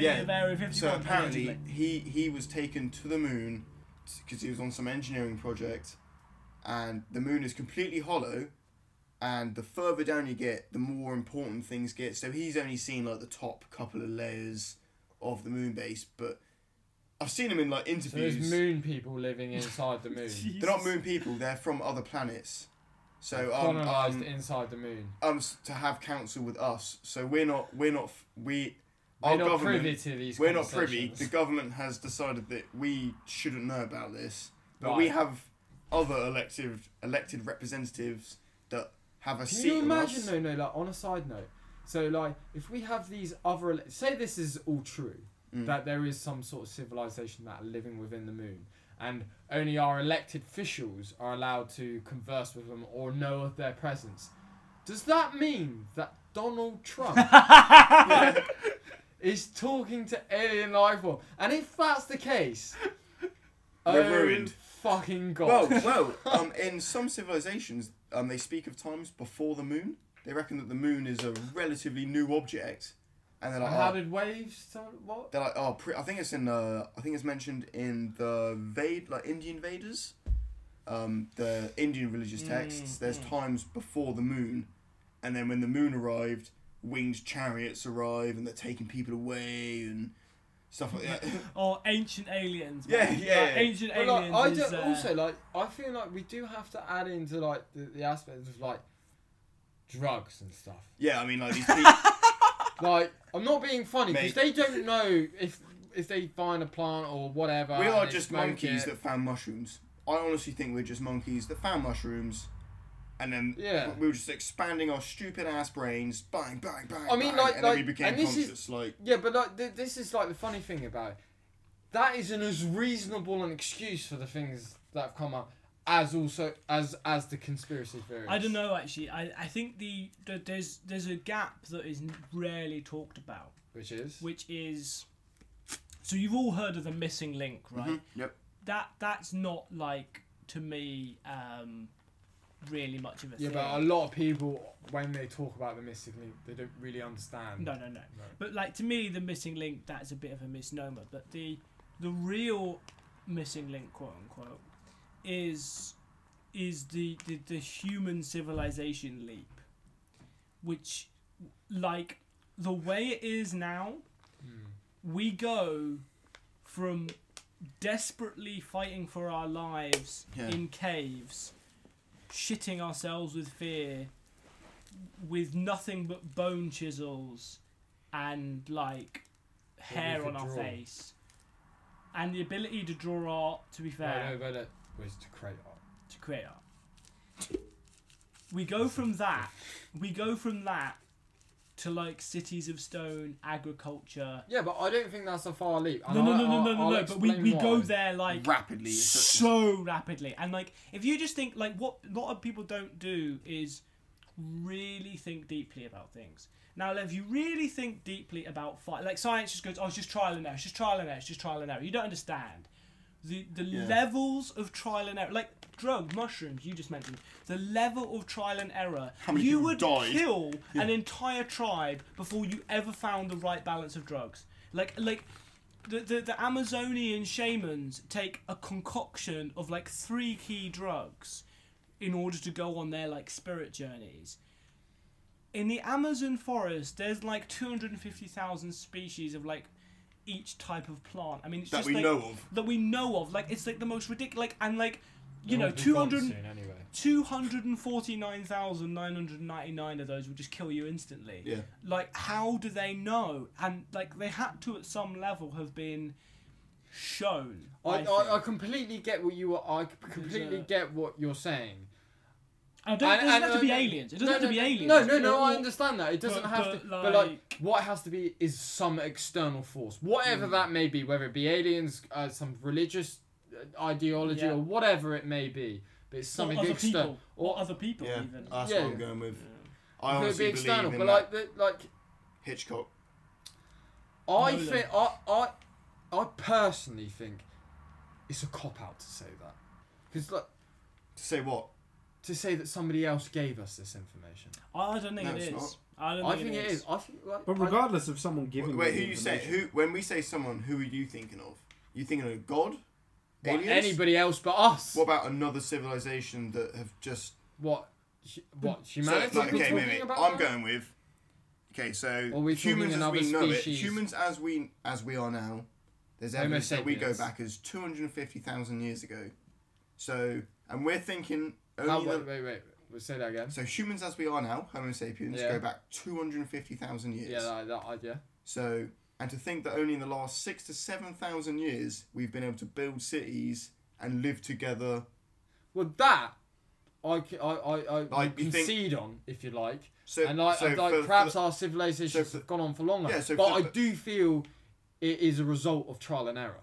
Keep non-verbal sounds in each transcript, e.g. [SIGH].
former employee Yeah, of Area 51. So apparently allegedly. he he was taken to the moon because he was on some engineering project, and the moon is completely hollow, and the further down you get, the more important things get. So he's only seen like the top couple of layers of the moon base, but I've seen him in like interviews. So there's interviews. moon people living inside the [LAUGHS] moon. They're not moon people. They're from other planets. So um, Colonized um, inside the moon. um to have counsel with us. So we're not we're not we We're our not government privy to these we're not privy. The government has decided that we shouldn't know about this, but we have other elected elected representatives that have a Can seat. you imagine though, no, like on a side note, so like if we have these other, ele- say this is all true, Mm. that there is some sort of civilization that are living within the moon, and only our elected officials are allowed to converse with them or know of their presence. Does that mean that Donald Trump [LAUGHS] is talking to alien life form? And if that's the case, [LAUGHS] We're oh ruined. Fucking god. Well, [LAUGHS] well, um, in some civilizations, um, they speak of times before the moon. They reckon that the moon is a relatively new object, and they're like, How oh, did waves? Tell, what? they're like, oh, pre- I think it's in, uh, I think it's mentioned in the Vade, like Indian Vedas, um, the Indian religious texts. Mm, There's mm. times before the moon, and then when the moon arrived, winged chariots arrive, and they're taking people away and stuff like that. [LAUGHS] Or ancient aliens. Yeah, man. yeah, Like, yeah. ancient But, like, aliens. I is, do, uh, also like. I feel like we do have to add into like the, the aspects of like drugs and stuff. yeah, I mean, like these [LAUGHS] people. Like I'm not being funny because they don't know if if they find a plant or whatever. We are just monkeys it. that found mushrooms. I honestly think we're just monkeys that found mushrooms, and then Yeah. we were just expanding our stupid ass brains, bang, bang, bang. I mean, bang, like- and then we like- became and this is- Like, Yeah, but like th- this is like the funny thing about it. That is an as reasonable an excuse for the things that have come up as also as as the conspiracy theories. I don't know actually. I, I think the, the there's there's a gap that is rarely talked about, Which is which is so you've all heard of the missing link, right? mhm, yep. That that's not like to me um, really much of a yeah, thing. but a lot of people when they talk about the missing link, they don't really understand. no, no, no. No. But like to me, the missing link that's a bit of a misnomer. But the the real missing link, quote unquote, is is the the, the human civilization leap, which like the way it is now, Hmm. we go from desperately fighting for our lives Yeah. in caves, shitting ourselves with fear, with nothing but bone chisels and like hair on our draw. face, and the ability to draw art. To be fair, No, no, but it was to create art. to create art. We go from that. We go from that to like cities of stone, agriculture. Yeah, but I don't think that's a far leap. No, And no, I- no, no, no, no, no. But we, we go there like Rapidly. it's such a- so rapidly and like if you just think like what a lot of people don't do is really think deeply about things now if you really think deeply about fight like science just goes oh it's just trial and error it's just trial and error it's just trial and error you don't understand the the Yeah. levels of trial and error like drug mushrooms you just mentioned the level of trial and error you would died? kill Yeah. an entire tribe before you ever found the right balance of drugs like like the, the, the Amazonian shamans take a concoction of like three key drugs in order to go on their like spirit journeys. In the Amazon forest, there's like 250,000 species of like each type of plant. I mean, it's that just we like, know of. that we know of. Like, it's like the most ridiculous. Like, and like, you They'll know, be 200, anyway. 249,999 of those will just kill you instantly Yeah. like how do they know and like they had to at some level have been shown I, think. I, I completely get what you are. I completely get what you're saying. I don't, it doesn't and, have to uh, be no- aliens it doesn't no, have to no, be no, aliens No, no, no. Or- I understand that. It doesn't but- have but, to. But like, like- what has to be is some external force, whatever that may be, whether it be aliens, uh, some religious uh, ideology, Yeah. or whatever it may be. But it's or something other external. people or other people Yeah, even that's Yeah, what I'm going with. Yeah. I It could honestly be believe external, in but that. like, the, like Hitchcock. I Nolan. think, I, I, I personally think it's a cop out to say that, because like To say what? To say that somebody else gave us this information. I don't think No, it it's is. not. I don't I think, think it is. I think like, But I- regardless of someone giving Wait, you who the you say? information- Who? When we say someone, who are you thinking of? You thinking of God? what, Aliens? anybody else but us. What about another civilization that have just What? hu- What So, humanity? like, we're okay, talking maybe about I'm now? going with. Okay, so Or we talking humans as we another know it, species? humans as we as we are now, there's Homo evidence that we go sapiens. back as two hundred and fifty thousand years ago. So, and we're thinking How, wait, wait, wait. We'll say that again. so humans as we are now, Homo sapiens, Yeah. go back two hundred and fifty thousand years. Yeah, that, that idea. So, and to think that only in the last six to seven thousand years we've been able to build cities and live together. Well, that I, Like, will you think- concede on, if you like. So, and like, so and, like for- for perhaps the- our civilizations so for- have gone on for longer. Yeah, so but for I do feel it is a result of trial and error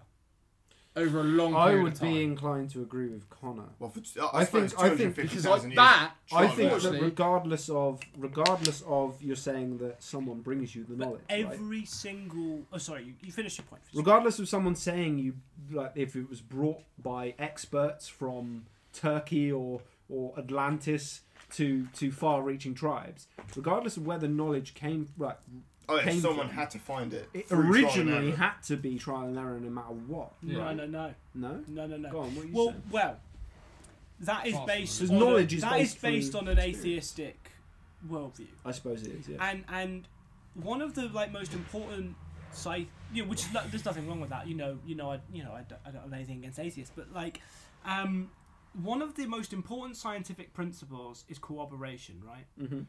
over a long I period would of time. be inclined to agree with Connor. well, for, I, I I think- I think- 250,000 because like years. that, I think that regardless of regardless of you're saying that someone brings you the But knowledge, right? every single. Oh, sorry. You, you finish your point. regardless of someone saying you like if it was brought by experts from Turkey or or Atlantis to to far-reaching tribes, regardless of where the knowledge came, right? Oh, yeah, came someone from. had to find it. It through trial and originally error. had to be trial and error, no matter what. Yeah. No, no, no, No, no, no, no. go on. What are you Well, saying? well, that is Fast based on knowledge a, is that is based based through on an experience. atheistic worldview, I suppose it is. Yeah. and and one of the like most important sci, you know, which is no, there's nothing wrong with that. You know, you know, I you know I don't, I don't have anything against atheists, but like, um, one of the most important scientific principles is cooperation, right? hmm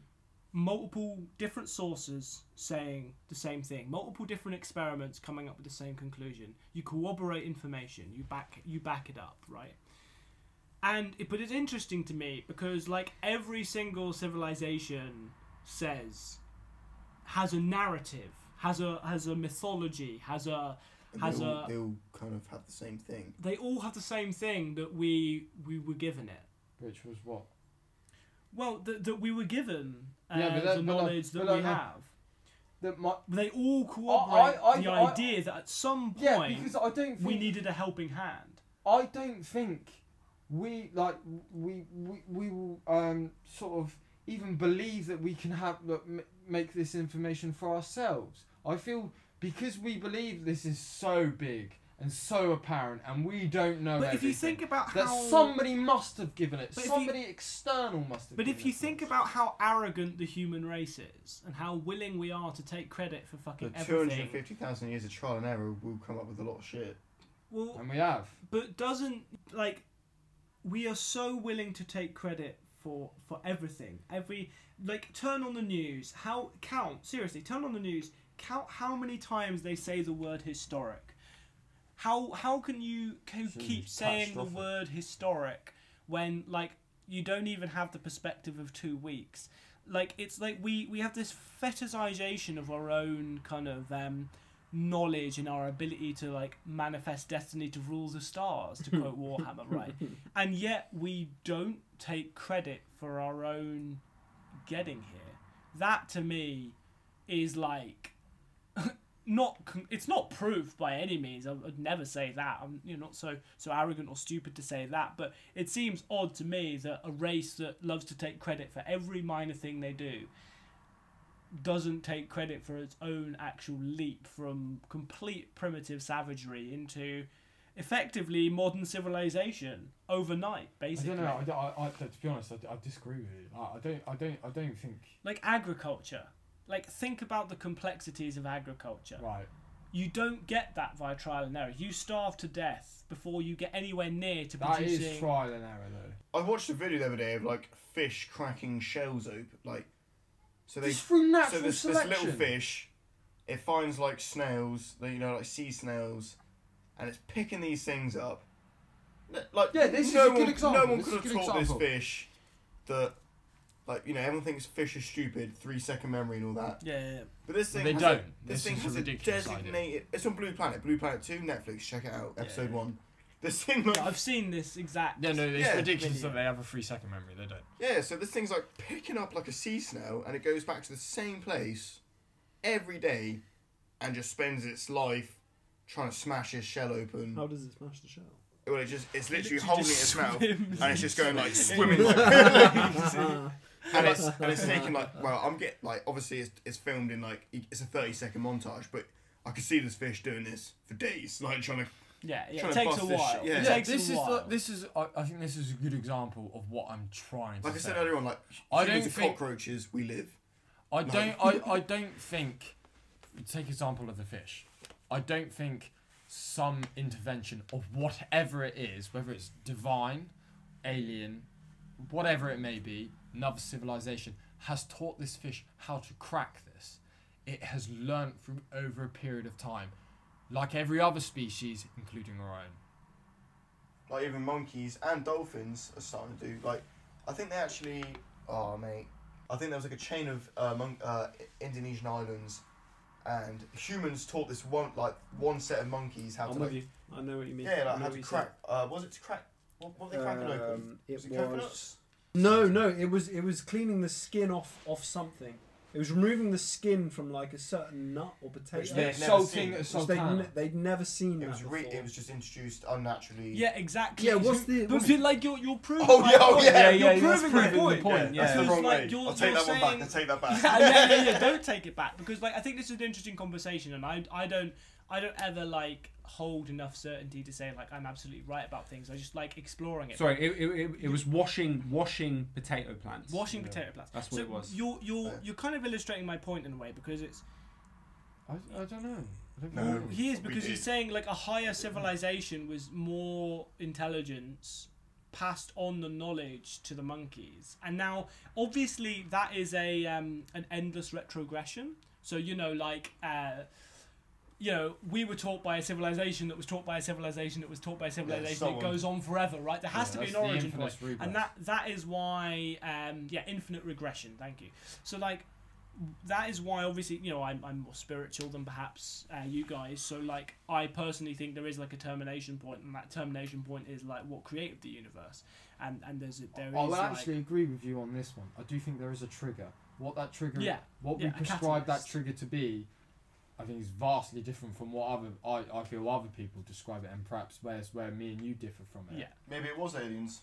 multiple different sources saying the same thing multiple different experiments coming up with the same conclusion you corroborate information you back you back it up right and it, but it's interesting to me because like every single civilization says has a narrative has a has a mythology has a has they all, a- they all kind of have the same thing. they all have the same thing that we we were given it which was what? well that, that we were given uh, Yeah, but that- the uh, knowledge that uh, we no. have That my, They all cooperate I- the I- idea that at some point yeah, because I don't we needed a helping hand. I don't think we like we we we will um sort of even believe that we can have m- make this information for ourselves. I feel because we believe this is so big and so apparent, and we don't know. But if you think about that how somebody must have given it, But if you- somebody external must have. But given if you it think us. about how arrogant the human race is and how willing we are to take credit for fucking two hundred everything, and fifty thousand years of trial and error will come up with a lot of shit. well, and we have. but doesn't like we are so willing to take credit for for everything. Every like turn on the news, how count seriously, turn on the news, count how many times they say the word historic. How how can you can keep saying the word historic when like you don't even have the perspective of two weeks? Like it's like we we have this fetishization of our own kind of um knowledge and our ability to like manifest destiny to rule the stars to quote [LAUGHS] warhammer right? And yet we don't take credit for our own getting here. That to me is like [LAUGHS] not con- it's not proof by any means I would never say that I'm you know not so so arrogant or stupid to say that but it seems odd to me that a race that loves to take credit for every minor thing they do doesn't take credit for its own actual leap from complete primitive savagery into effectively modern civilization overnight basically I don't know. I, I, I, to be honest, I, I disagree with you. I, I don't. I don't. I don't think. like agriculture like think about the complexities of agriculture Right. you don't get that via trial and error you starve to death before you get anywhere near to That producing is trial and error, though. I watched a video the other day of like fish cracking shells open, like so they Just through so natural this, this selection. little fish, it finds like snails, that you know, like sea snails, and it's picking these things up. N- Like Yeah, this is no a good one, example, No one this could is a have good taught this fish that, like you know, everyone thinks fish is stupid, three second memory and all that. yeah, yeah, yeah. But this thing They has don't. A, this, This thing is a has a, ridiculous idea. designated. It's on Blue Planet. Blue Planet Two, Netflix. Check it out. Episode Yeah. one. This thing like Yeah, I've seen this exact Yeah, no, it's Yeah. ridiculous Video. that they have a three second memory. They don't. Yeah, so this thing's like picking up like a sea snail and it goes back to the same place every day and just spends its life trying to smash his shell open. How does it smash the shell? well, it just it's literally Literally holding it in just its mouth, and it's just going like [LAUGHS] swimming [LAUGHS] like crazy. [LAUGHS] and it's [LAUGHS] and it's taking like well, I'm get like obviously it's, it's filmed in like it's a 30 second montage, but I could see this fish doing this for days, like trying to. Yeah, yeah. Trying It to takes bust a this while. shit, yeah. It takes this a is while. the, this is I, I think this is a good example of what I'm trying to Like I say. said earlier on, like I humans don't are think- cockroaches. We live. I No. don't. I, I [LAUGHS] don't think. Take example of the fish. I don't think some intervention of whatever it is, whether it's divine, alien, whatever it may be, another civilization, has taught this fish how to crack this. It has learnt from over a period of time, like every other species, including our own. Like even monkeys and dolphins are starting to do. Like I think they actually. Oh mate, I think there was like a chain of uh, mon- uh, Indonesian islands, and humans taught this one like one set of monkeys how I'm to with like, you. I know what you mean. yeah like how to crack. Uh, was it to crack? What, what were they cracking open? Um, it Was it was. Coconuts? No, no. It was. It was cleaning the skin off off something. It was removing the skin from like a certain nut or potato. Which they'd never salting seen. a which they'd, sultana. ne- they'd never seen It that was re- before. it was just introduced unnaturally. Yeah, exactly. Yeah, what's So- the- But what's- feel like you're you're proving. Oh, my yeah, oh, point. yeah, yeah, you're yeah, that's proving my proving the point. point, That's yeah. the Because, wrong like, way. you're- I'll take you're that one saying- back. I'll take that back. [LAUGHS] yeah, yeah, yeah, yeah. [LAUGHS] Don't take it back because like I think this is an interesting conversation, and I I don't I don't ever like hold enough certainty to say like I'm absolutely right about things. I just like exploring it. Sorry, it, it, it, it was washing washing potato plants. Washing Yeah. potato plants. That's what so it was. You're you're Yeah. you're kind of illustrating my point in a way because it's I, I don't know. I don't No. know. he is because he's saying like a higher civilization was more intelligence passed on the knowledge to the monkeys and now obviously that is a um, an endless retrogression so you know like uh, you know we were taught by a civilization that was taught by a civilization that was taught by a civilization so it goes on forever right? There has Yeah, to be an origin point regress. and that that is why um, yeah infinite regression. Thank you. So like that is why obviously you know I'm, I'm more spiritual than perhaps uh, you guys. So like I personally think there is like a termination point and that termination point is like what created the universe. And and there's a, there is I will like, actually agree with you on this one. I do think there is a trigger. What that trigger, Yeah, what yeah, we prescribe that trigger to be, I think is vastly different from what other I, I feel other people describe it, and perhaps where's where me and you differ from it. yeah Maybe it was aliens.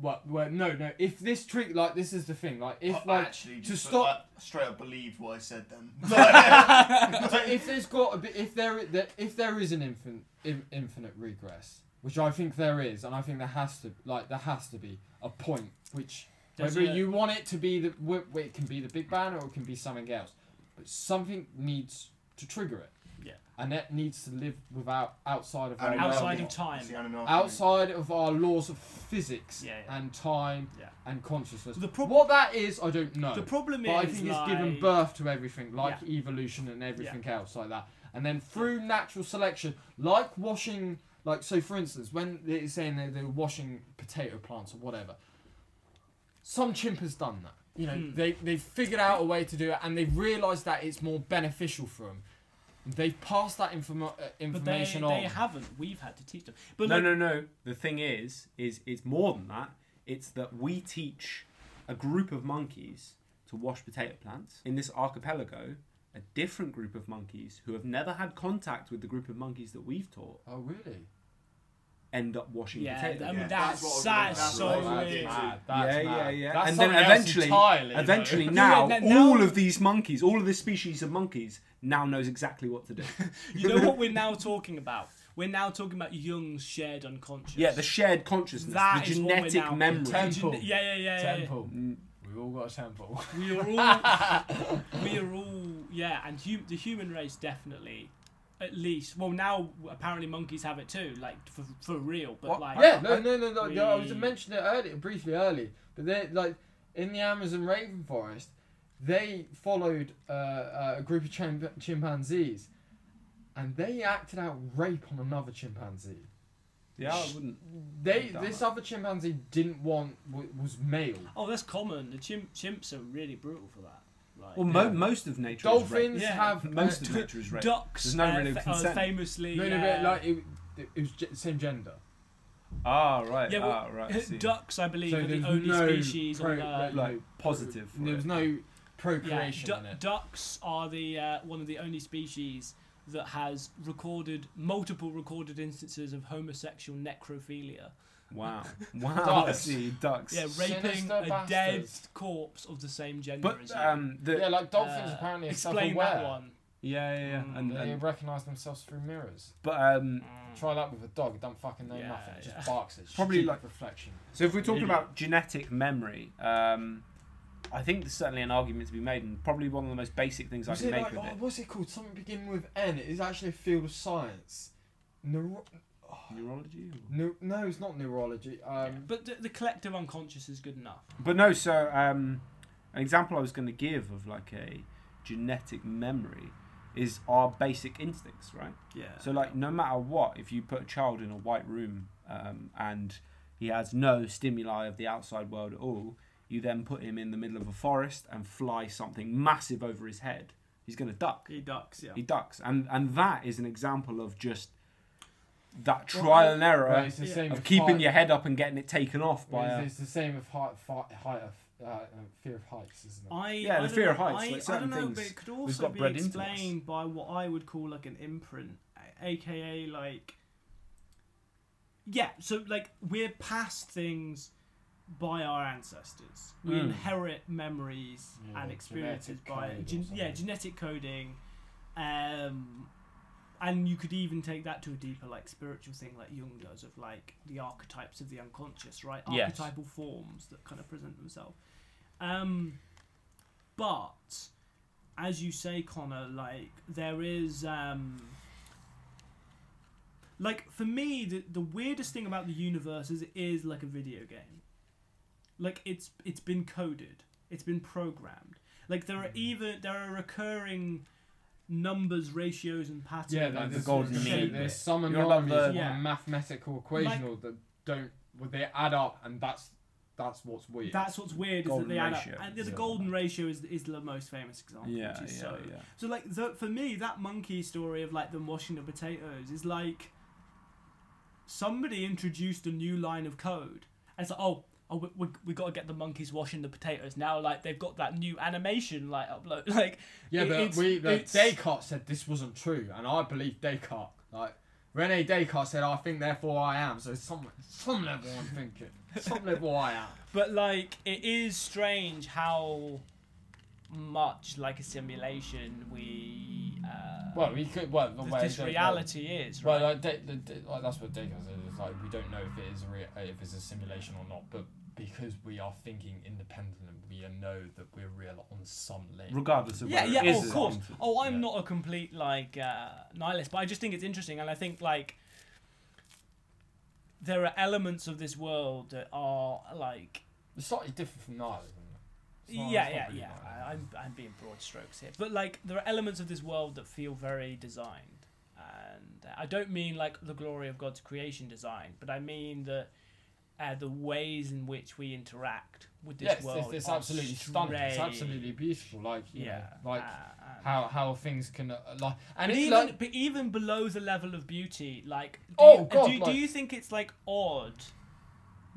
Well, well, no, no. If this trick, like, this is the thing, like, if I like, actually to just stop- I straight up believed what I said then. [LAUGHS] [LAUGHS] so if there's got a bit, if there, there if there is an infin, in, infinite regress, which I think there is, and I think there has to, like, there has to be a point which There's whether a- you want it to be the, wh- wh- it can be the Big Bang or it can be something else, but something needs to trigger it. Yeah. And that needs to live without outside of our outside of time It's the Anunnaki. outside of our laws of physics Yeah, yeah. and time Yeah. and consciousness. The prob- what that is, I don't know. the problem but I think like, it's given birth to everything, like evolution and everything else like that. And then through natural selection, like washing, like so, for instance, when they're saying they're, they're washing potato plants or whatever, some chimp has done that. You know, Hmm. they they've figured out a way to do it, and they've realised that it's more beneficial for them. They've passed that informa- uh, but they, information they on. haven't we've had to teach them but no, like, no, no. The thing is, is it's more than that. It's that we teach a group of monkeys to wash potato plants in this archipelago. A different group of monkeys who have never had contact with the group of monkeys that we've taught oh really? End up washing yeah, potato. I mean, Yeah, that's, that's what that's, gonna- that's so what I was gonna weird. get. Mad, that's yeah, mad. yeah, yeah. That's and then eventually, entirely, eventually [LAUGHS] No, now, no, now- all of these monkeys, all of this species of monkeys, now knows exactly what to do. [LAUGHS] you know what we're now talking about we're now talking about Jung's shared unconscious yeah, the shared consciousness, That the is what we're genetic now- memory. Ten- Gen- Temple. yeah yeah yeah, yeah, yeah. temple. Mm, We've all got a temple. we are all [LAUGHS] we are all yeah and hum- the human race definitely at least well now apparently monkeys have it too like for, for real but What? like yeah, no, no, no, no. no I was We- mentioning it earlier, briefly early, but they like in the Amazon rainforest, they followed uh, uh, a group of chimp- chimpanzees, and they acted out rape on another chimpanzee. yeah, I wouldn't. They this that. other chimpanzee didn't want w- was male. oh that's common the chimp chimps are really brutal for that like Well, mo- Yeah. most of nature is Dolphins rape. Yeah. have Most uh, of nature is rape. ducks There's no uh, really fa- uh, consent. famously no, no, uh, but like it, it was ge- same gender. Ah, right. Yeah, well, ah, right. I ducks I believe So are the only no species pro- on Earth like- like positive. for There was no yeah, procreation du- in it. ducks are the uh, one of the only species that has recorded multiple recorded instances of homosexual necrophilia. Wow. [LAUGHS] Wow. Ducks. see ducks. Yeah, raping Sinister a dead corpse of the same gender as But you. um, the yeah, like dolphins Uh, apparently are explain self-aware. that one. yeah, yeah, yeah. Mm, And, They and recognise themselves through mirrors. but um, Try that with a dog. It don't fucking know Yeah, nothing. It just yeah. barks. It's Probably stupid like- reflection. so if we're talking Idiot. about genetic memory, um, I think there's certainly an argument to be made, and probably one of the most basic things I Was can it make like, of oh, it. what's it called? Something beginning with N. It is actually a field of science. Neuro- Neurology. or- no, no, it's not neurology. Yeah, Um, But the, the collective unconscious is good enough. But no, so um, an example I was going to give of like a genetic memory is our basic instincts, right? Yeah. So like no matter what, if you put a child in a white room um, and he has no stimuli of the outside world at all, you then put him in the middle of a forest and fly something massive over his head, he's going to duck. he ducks. Yeah. He ducks, and and that is an example of just that Well, trial and right, error it's the same of keeping height. your head up and getting it taken off by. It's, A, it's the same with height, height, height of uh, uh, fear of heights, isn't it? I, Yeah, I the fear know, of heights, I, like I don't know, but it could we've also got be bred into us. explained by what I would call like an imprint, aka like. Yeah, so like we're past things by our ancestors. We Mm. inherit memories Yeah, and experiences genetic by gen- yeah genetic coding, um, and you could even take that to a deeper like spiritual thing like Jung does of like the archetypes of the unconscious, right? Yes. Archetypal forms that kind of present themselves. Um, but as you say, Connor, like there is um, like for me the the weirdest thing about the universe is it is like a video game. Like it's it's been coded, it's been programmed. Like there are even there are recurring numbers, ratios, and patterns. Yeah, Like like the there's, golden mean there's some You anomalies the- on Yeah. a mathematical equation Like- or that don't well, they add up, and that's that's what's weird. That's what's weird is that Golden they add up. ratio. And the Yeah. golden ratio is is the most famous example. yeah, which is yeah, so yeah. So like the, for me, that monkey story of like them washing the potatoes is like somebody introduced a new line of code. And it's like, oh, oh, we, we, we got to get the monkeys washing the potatoes now. Like they've got that new animation like upload. [LAUGHS] Like yeah, it- but we Descartes said this wasn't true, and I believe Descartes. Like Rene Descartes said, "I think, therefore I am." So some some level I'm thinking, some level I am. [LAUGHS] But like, it is strange how much like a simulation we. Uh, Well, we could. Well, the th- way this reality is Well, right. like, De- De- De- like that's what Descartes said. It's like we don't know if it is uh, if it's a simulation or not, but because we are thinking independent, we know that we're real on some level. Regardless of yeah, whether yeah, it is oh, of course. Oh, I'm Yeah. not a complete like uh, nihilist, but I just think it's interesting, and I think like there are elements of this world that are like It's slightly different from nihilism. Not- yeah, yeah, really yeah. nihilism. I, I'm I'm being broad strokes here, but like there are elements of this world that feel very designed, and uh, I don't mean like the glory of God's creation design, but I mean that. Uh, the ways in which we interact with this Yes, it's, world it's are absolutely stunning. It's absolutely beautiful. Like yeah, know, like uh, how how things can uh, like and but even like, but even below the level of beauty, like do Oh, you, God, do, do you think it's like odd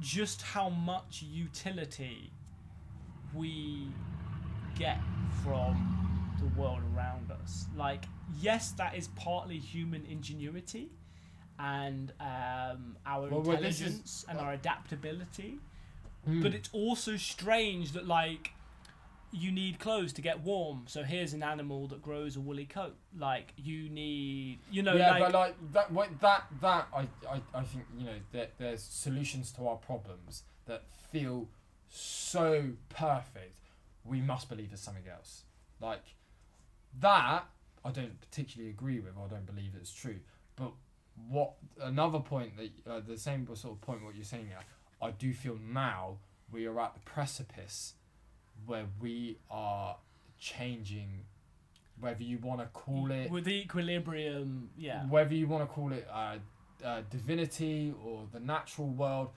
just how much utility we get from the world around us? Like, yes, that is partly human ingenuity and um, our Well, well, intelligence and our adaptability, hmm. but it's also strange that like you need clothes to get warm so here's an animal that grows a woolly coat like you need you know yeah, like, but like that, what, that, that I, I, I think you know that there's solutions to our problems that feel so perfect. We must believe there's something else. Like that, I don't particularly agree with. I don't believe it's true. But what another point that uh, the same sort of point what you're saying here, I do feel now we are at the precipice where we are changing. Whether you want to call it with the equilibrium yeah whether you want to call it uh, uh, divinity or the natural world,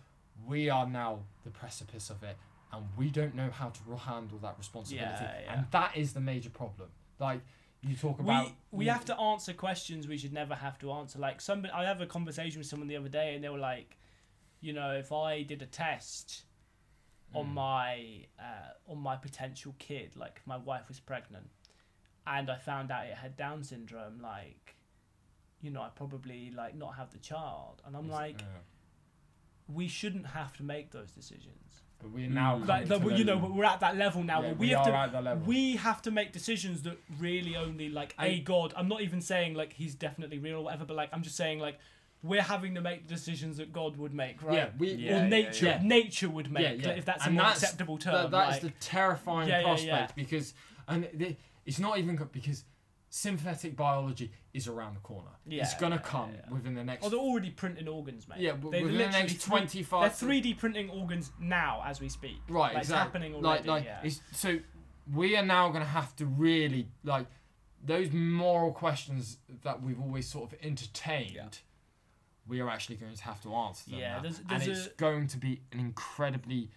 we are now the precipice of it, and we don't know how to handle that responsibility, Yeah, yeah. and that is the major problem. Like you talk about, we, we have to answer questions we should never have to answer like somebody i have a conversation with someone the other day and they were like you know if i did a test on Mm. my uh, on my potential kid like my wife was pregnant and i found out it had down syndrome like you know, I probably like not have the child, and I'm like, Yeah. we shouldn't have to make those decisions. But we're now Mm. Like, to you know, but we're at that level now yeah, where we, we have are to at that level. we have to make decisions that really only like a I- god i'm not even saying like he's definitely real or whatever but like i'm just saying like we're having to make decisions that god would make right yeah, we Yeah, or nature yeah. nature would make Yeah, yeah. like, if that's a more that's- acceptable term That, that is like, the terrifying prospect because and it's not even because synthetic biology is around the corner. it's gonna yeah, come yeah. within the next oh they're already printing organs mate yeah w- They're within the next three- twenty they're 3d printing organs now as we speak right like, it's happening already like yeah it's, so we are now gonna have to really like those moral questions that we've always sort of entertained. Yeah. We are actually going to have to answer them Yeah, now. there's- and it's a- going to be an incredibly,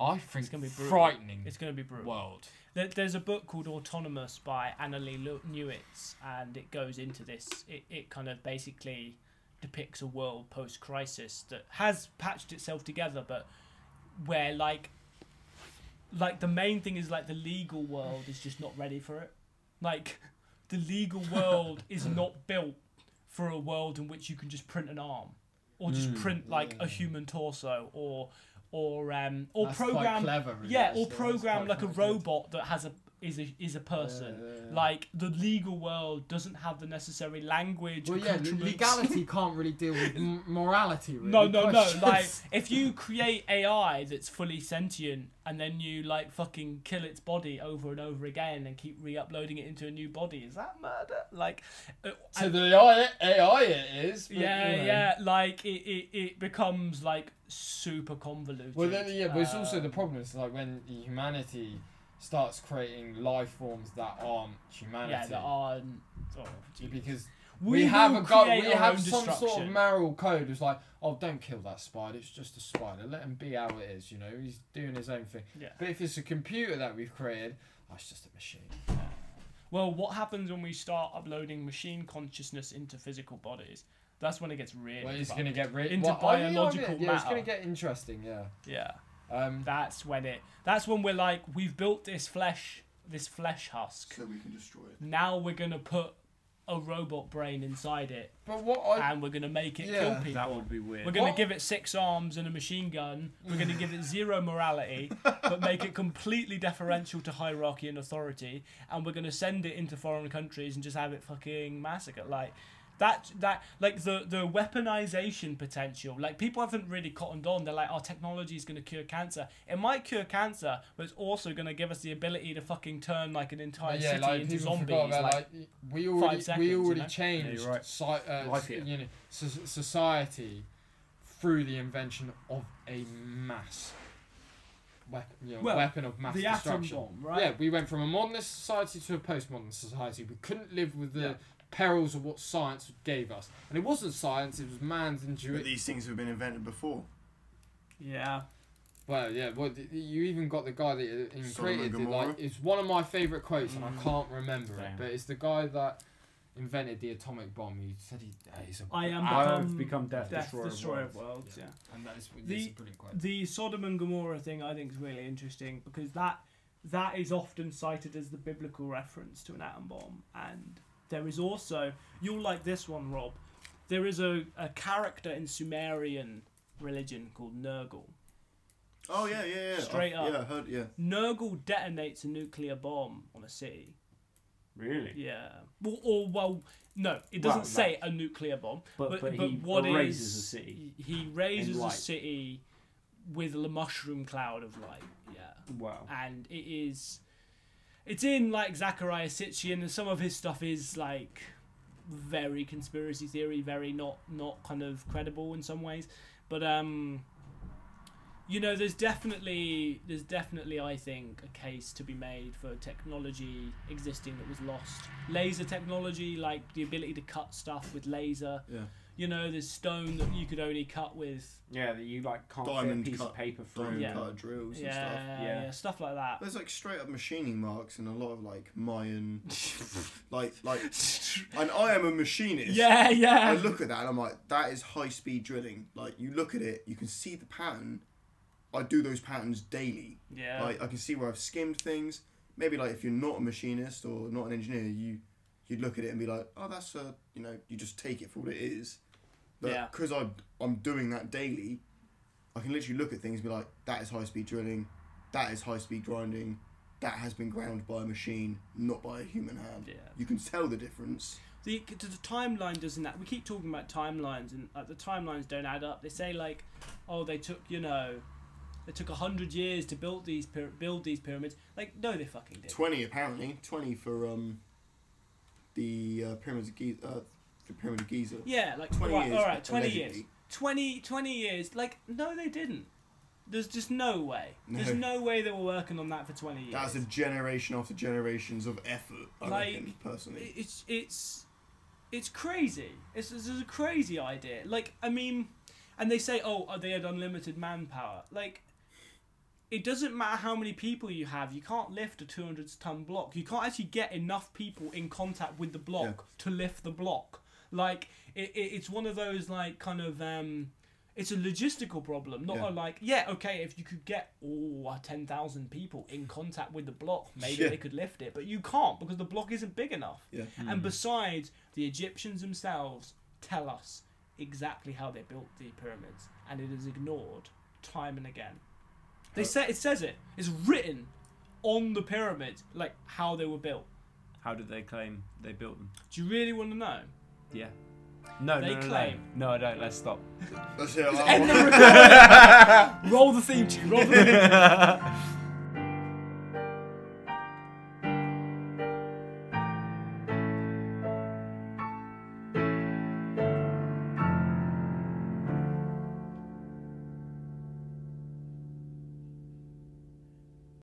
I think, it's gonna be brutal. frightening it's going to be brutal world. There, there's a book called Autonomous by Annalee Newitz, and it goes into this. It, it kind of basically depicts a world post crisis that has patched itself together, but where like like the main thing is like the legal world is just not ready for it. Like the legal world [LAUGHS] is not built for a world in which you can just print an arm or just Mm. print like Yeah. a human torso or or um or That's program clever, really, yeah, or program like a robot that has a is a is a person. Like the legal world doesn't have the necessary language. Well, yeah, legality [LAUGHS] can't really deal with m- morality. Really. No, no, no. Like if you create AI that's fully sentient and then you like fucking kill its body over and over again and keep re-uploading it into a new body, is that murder? Like, uh, to and- the AI, AI it is. but, yeah, you know. yeah. Like it, it, it becomes like super convoluted. Well, then, yeah, but it's also the Um, problem. is like when humanity starts creating life forms that aren't humanity. Yeah, that aren't. Oh, because we, we, have a go- we have some sort of moral code. It's like, oh, don't kill that spider. It's just a spider. Let him be how it is. You know, he's doing his own thing. Yeah. But if it's a computer that we've created, oh, it's just a machine. Well, what happens when we start uploading machine consciousness into physical bodies? That's when it gets really. Well, it's gonna get rid Into well, I- yeah, biological yeah, it's gonna get interesting. Yeah. Yeah, Um, that's when it. That's when we're like, we've built this flesh, this flesh husk. So we can destroy it. Now we're gonna put a robot brain inside it, but what I and we're gonna make it Yeah. kill people. That would be weird. We're gonna What- give it six arms and a machine gun. We're gonna give it zero morality, but make it completely deferential to hierarchy and authority. And we're gonna send it into foreign countries and just have it fucking massacre. Like that, that like the the weaponization potential. Like people haven't really cottoned on. They're like, our technology is gonna cure cancer. It might cure cancer, but it's also gonna give us the ability to fucking turn like an entire yeah, city like into people zombies. about like, like, we already seconds, we you already know? changed Yeah, right. si- uh, Life s- here. you know so- society through the invention of a mass weapon, you know, Well, weapon of mass the atom destruction. bomb, right? Yeah, we went from a modernist society to a postmodern society. We couldn't live with the Yeah. Perils of what science gave us, and it wasn't science; it was man's But intuition. these things have been invented before. yeah. Well, yeah, well, you even got the guy that uh, in Sodom and created it. Gomorrah? Like, it's one of my favorite quotes, and I Mm. can't remember it. But it's the guy that invented the atomic bomb. He said he, uh, he's a I am I become, have become death, death destroyer, destroyer, of of worlds. Yeah. and that is The- it's a brilliant quote. The Sodom and Gomorrah thing I think is really interesting because that that is often cited as the biblical reference to an atom bomb, and there is also you'll like this one, Rob. There is a, a character in Sumerian religion called Nergal. Oh yeah, yeah, yeah. Straight I've- up. Yeah, I heard. Yeah. Nergal detonates a nuclear bomb on a city. Really? Yeah. Well, or well, no, it doesn't Well, say a nuclear bomb. But, But, but, but, he what erases is- the city. He, he raises a city with a mushroom cloud of light. Yeah. Wow. and it is it's in like Zecharia Sitchin and some of his stuff is like very conspiracy theory very not not kind of credible in some ways. But um you know there's definitely there's definitely I think a case to be made for technology existing that was lost. Laser technology like the ability to cut stuff with laser. Yeah. You know there's stone that you could only cut with Yeah, that you like can't Diamond fit a piece cut- of paper through. Diamond Yeah. cutter drills and yeah, stuff. yeah Yeah. stuff like that There's like straight up machining marks and a lot of like Mayan, [LAUGHS] like like, and I am a machinist. yeah yeah I look at that and I'm like, that is high speed drilling. Like you look at it, you can see the pattern. I do those patterns daily. yeah Like I can see where I've skimmed things. Maybe like if you're not a machinist or not an engineer, you you'd look at it and be like, oh, that's a, you know, you just take it for what it is. But Yeah. because I'm, I'm doing that daily, I can literally look at things and be like, that is high speed drilling, that is high speed grinding, that has been ground by a machine, not by a human hand. Yeah. You can tell the difference. The, the timeline doesn't that we keep talking about timelines and like, the timelines don't add up. They say like, oh, they took you know, they took a hundred years to build these pyra- build these pyramids. Like, no, they fucking did. 20 apparently, 20 for um, the uh, pyramids of Giza, uh, the pyramid of Giza. Yeah, like 20 right, years. all right, twenty allegedly. years, 20, 20 years. Like, no, they didn't. There's just no way. There's No. no way they were working on that for twenty years. That's a generation after generations of effort, I Like, reckon, personally. it's it's it's crazy. It's, it's a crazy idea. Like I mean, and they say, oh, uh, they had unlimited manpower. Like, it doesn't matter how many people you have. You can't lift a two hundred ton block. You can't actually get enough people in contact with the block Yeah. to lift the block. Like it, it, it's one of those like kind of um. It's a logistical problem, not Yeah. a like. Yeah, okay. If you could get all oh ten thousand people in contact with the block, maybe Yeah. they could lift it. But you can't because the block isn't big enough. Yeah. And besides, the Egyptians themselves tell us exactly how they built the pyramids, and it is ignored time and again. They Uh, say it says it. It's written on the pyramids, like how they were built. How did they claim they built them? Do you really want to know? Yeah. No, They no, no, claim- no. No, I don't. Let's stop. That's it. End the recording. roll the theme tune. Roll the theme. [LAUGHS]